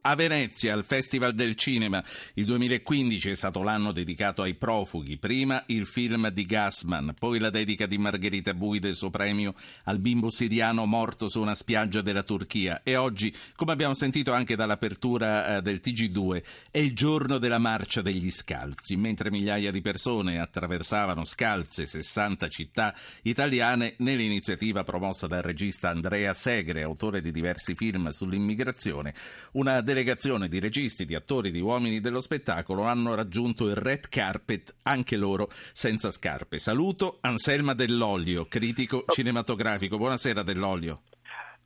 A Venezia, al Festival del Cinema, il 2015 è stato l'anno dedicato ai profughi. Prima il film di Gassman, poi la dedica di Margherita Bui del suo premio al bimbo siriano morto su una spiaggia della Turchia. E oggi, come abbiamo sentito anche dall'apertura eh, del TG2, è il giorno della marcia degli scalzi. Mentre migliaia di persone attraversavano scalze 60 città italiane, nell'iniziativa promossa dal regista Andrea Segre, autore di diversi film sull'immigrazione, una delegazione di registi, di attori, di uomini dello spettacolo hanno raggiunto il red carpet, anche loro senza scarpe. Saluto Anselma Dell'Olio, critico cinematografico. Buonasera Dell'Olio.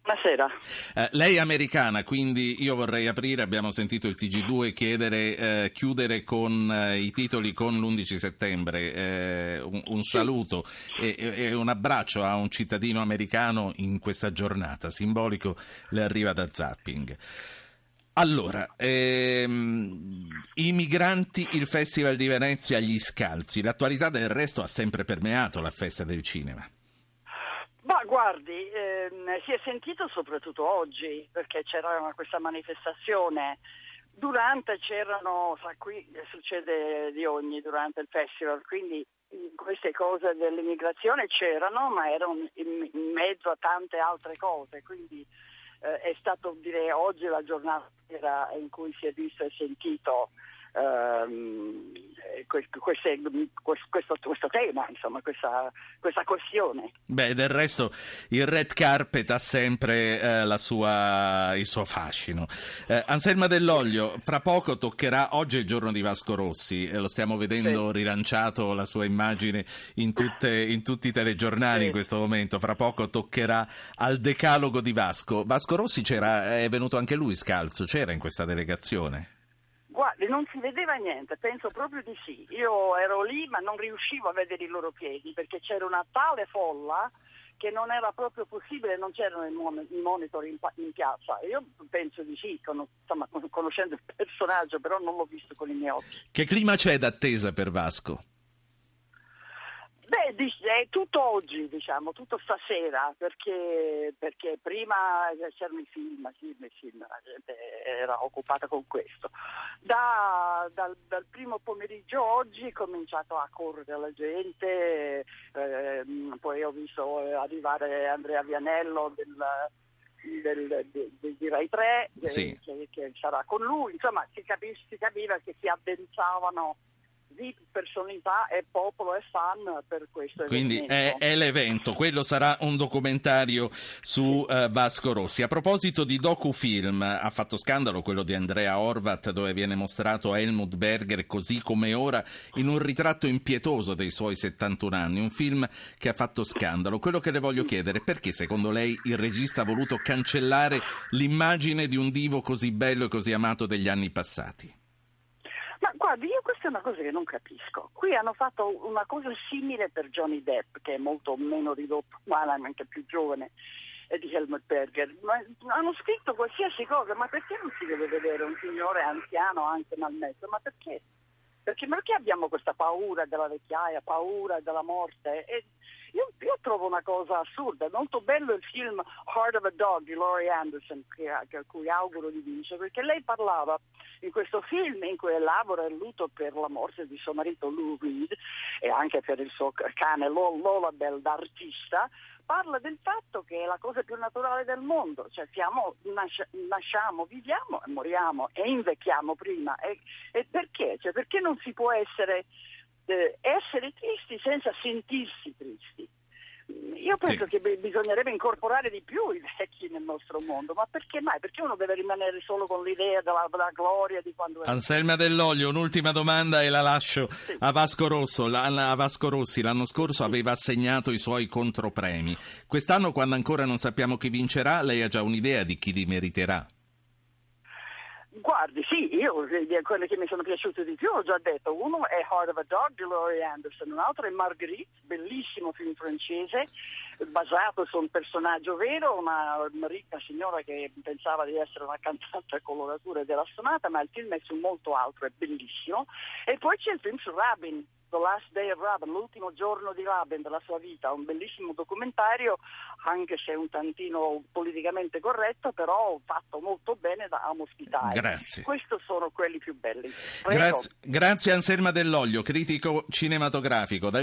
Buonasera. Eh, lei è americana, quindi io vorrei aprire, abbiamo sentito il TG2 chiedere, eh, chiudere con eh, i titoli con l'11 settembre, eh, un, un, saluto e, e, un abbraccio a un cittadino americano in questa giornata, simbolico le arriva da Zapping. Allora, ehm, i migranti, il Festival di Venezia, gli scalzi, l'attualità del resto ha sempre permeato la festa del cinema. Ma guardi, ehm, si è sentito soprattutto oggi perché c'era questa manifestazione. Durante c'erano, sa, qui succede di ogni durante il festival, quindi queste cose dell'immigrazione c'erano, ma erano in, in mezzo a tante altre cose, quindi è stato direi oggi la giornata in cui si è visto e sentito ehm, questo, questo, questo, tema, insomma, questa, questa, questione. Beh, del resto il red carpet ha sempre eh, sua, il suo fascino. Eh, Anselma Dell'Olio, fra poco toccherà, oggi è il giorno di Vasco Rossi, eh, lo stiamo vedendo sì. rilanciato la sua immagine in, tutte, in tutti i telegiornali sì. in questo momento, fra poco toccherà al decalogo di Vasco. Vasco Rossi c'era, è venuto anche lui scalzo, c'era in questa delegazione? Non si vedeva niente, penso proprio di sì. Io ero lì ma non riuscivo a vedere i loro piedi perché c'era una tale folla che non era proprio possibile, non c'erano i monitor in, in piazza. Io penso di sì, con, insomma, conoscendo il personaggio, però non l'ho visto con i miei occhi. Che clima c'è d'attesa per Vasco? Beh, è tutto oggi, diciamo, tutto stasera, perché, perché prima c'erano i film, film, film, la gente era occupata con questo. Da, dal, dal, primo pomeriggio oggi è cominciato a correre la gente, eh, poi ho visto arrivare Andrea Vianello del, del, del, di Rai 3 sì. che, che, sarà con lui, insomma si, capiva, si capiva che si addensavano di personalità e popolo e fan per questo Quindi è, è, l'evento, quello sarà un documentario su uh, Vasco Rossi. A proposito di docufilm, ha fatto scandalo quello di Andrea Horvat dove viene mostrato Helmut Berger così come ora in un ritratto impietoso dei suoi 71 anni, un film che ha fatto scandalo. Quello che le voglio chiedere è perché secondo lei il regista ha voluto cancellare l'immagine di un divo così bello e così amato degli anni passati? Guardi, io questa è una cosa che non capisco. Qui hanno fatto una cosa simile per Johnny Depp, che è molto meno ridotto, ma anche più giovane eh, di Helmut Berger. Ma hanno scritto qualsiasi cosa, ma perché non si deve vedere un signore anziano anche malmesso? Ma perché? Perché, perché abbiamo questa paura della vecchiaia, paura della morte? Io, io, trovo una cosa assurda. Molto bello il film Heart of a Dog di Laurie Anderson, che, a cui auguro di vincere, perché lei parlava in questo film in cui elabora il lutto per la morte di suo marito Lou Reed e anche per il suo cane Lola Bell d'artista, parla del fatto che è la cosa più naturale del mondo, cioè siamo, nasc- nasciamo, viviamo e moriamo e invecchiamo prima. E, e perché? Cioè, perché non si può essere, eh, essere tristi senza sentirsi tristi? Io penso sì. che bisognerebbe incorporare di più i vecchi nel nostro mondo, ma perché mai? Perché uno deve rimanere solo con l'idea della, della gloria di quando era. Anselma Dell'Olio, un'ultima domanda e la lascio sì. a, Vasco Rosso, la, a Vasco Rossi. L'anno scorso aveva assegnato i suoi contropremi. Quest'anno, quando ancora non sappiamo chi vincerà, lei ha già un'idea di chi li meriterà? Guardi, sì, io quelle che mi sono piaciute di più ho già detto. Uno è Heart of a Dog di Laurie Anderson, un altro è Marguerite, bellissimo film francese, basato su un personaggio vero, una ricca signora che pensava di essere una cantante a coloratura della sonata, ma il film è su molto altro, è bellissimo. E poi c'è il film su Rabin, The Last Day of Rabin, l'ultimo giorno di Rabin della sua vita, un bellissimo documentario, anche se un tantino politicamente corretto, però fatto molto bene da Amos Pitai. Grazie. Questi sono quelli più belli. Grazie, grazie Anselma Dell'Olio, critico cinematografico. Dal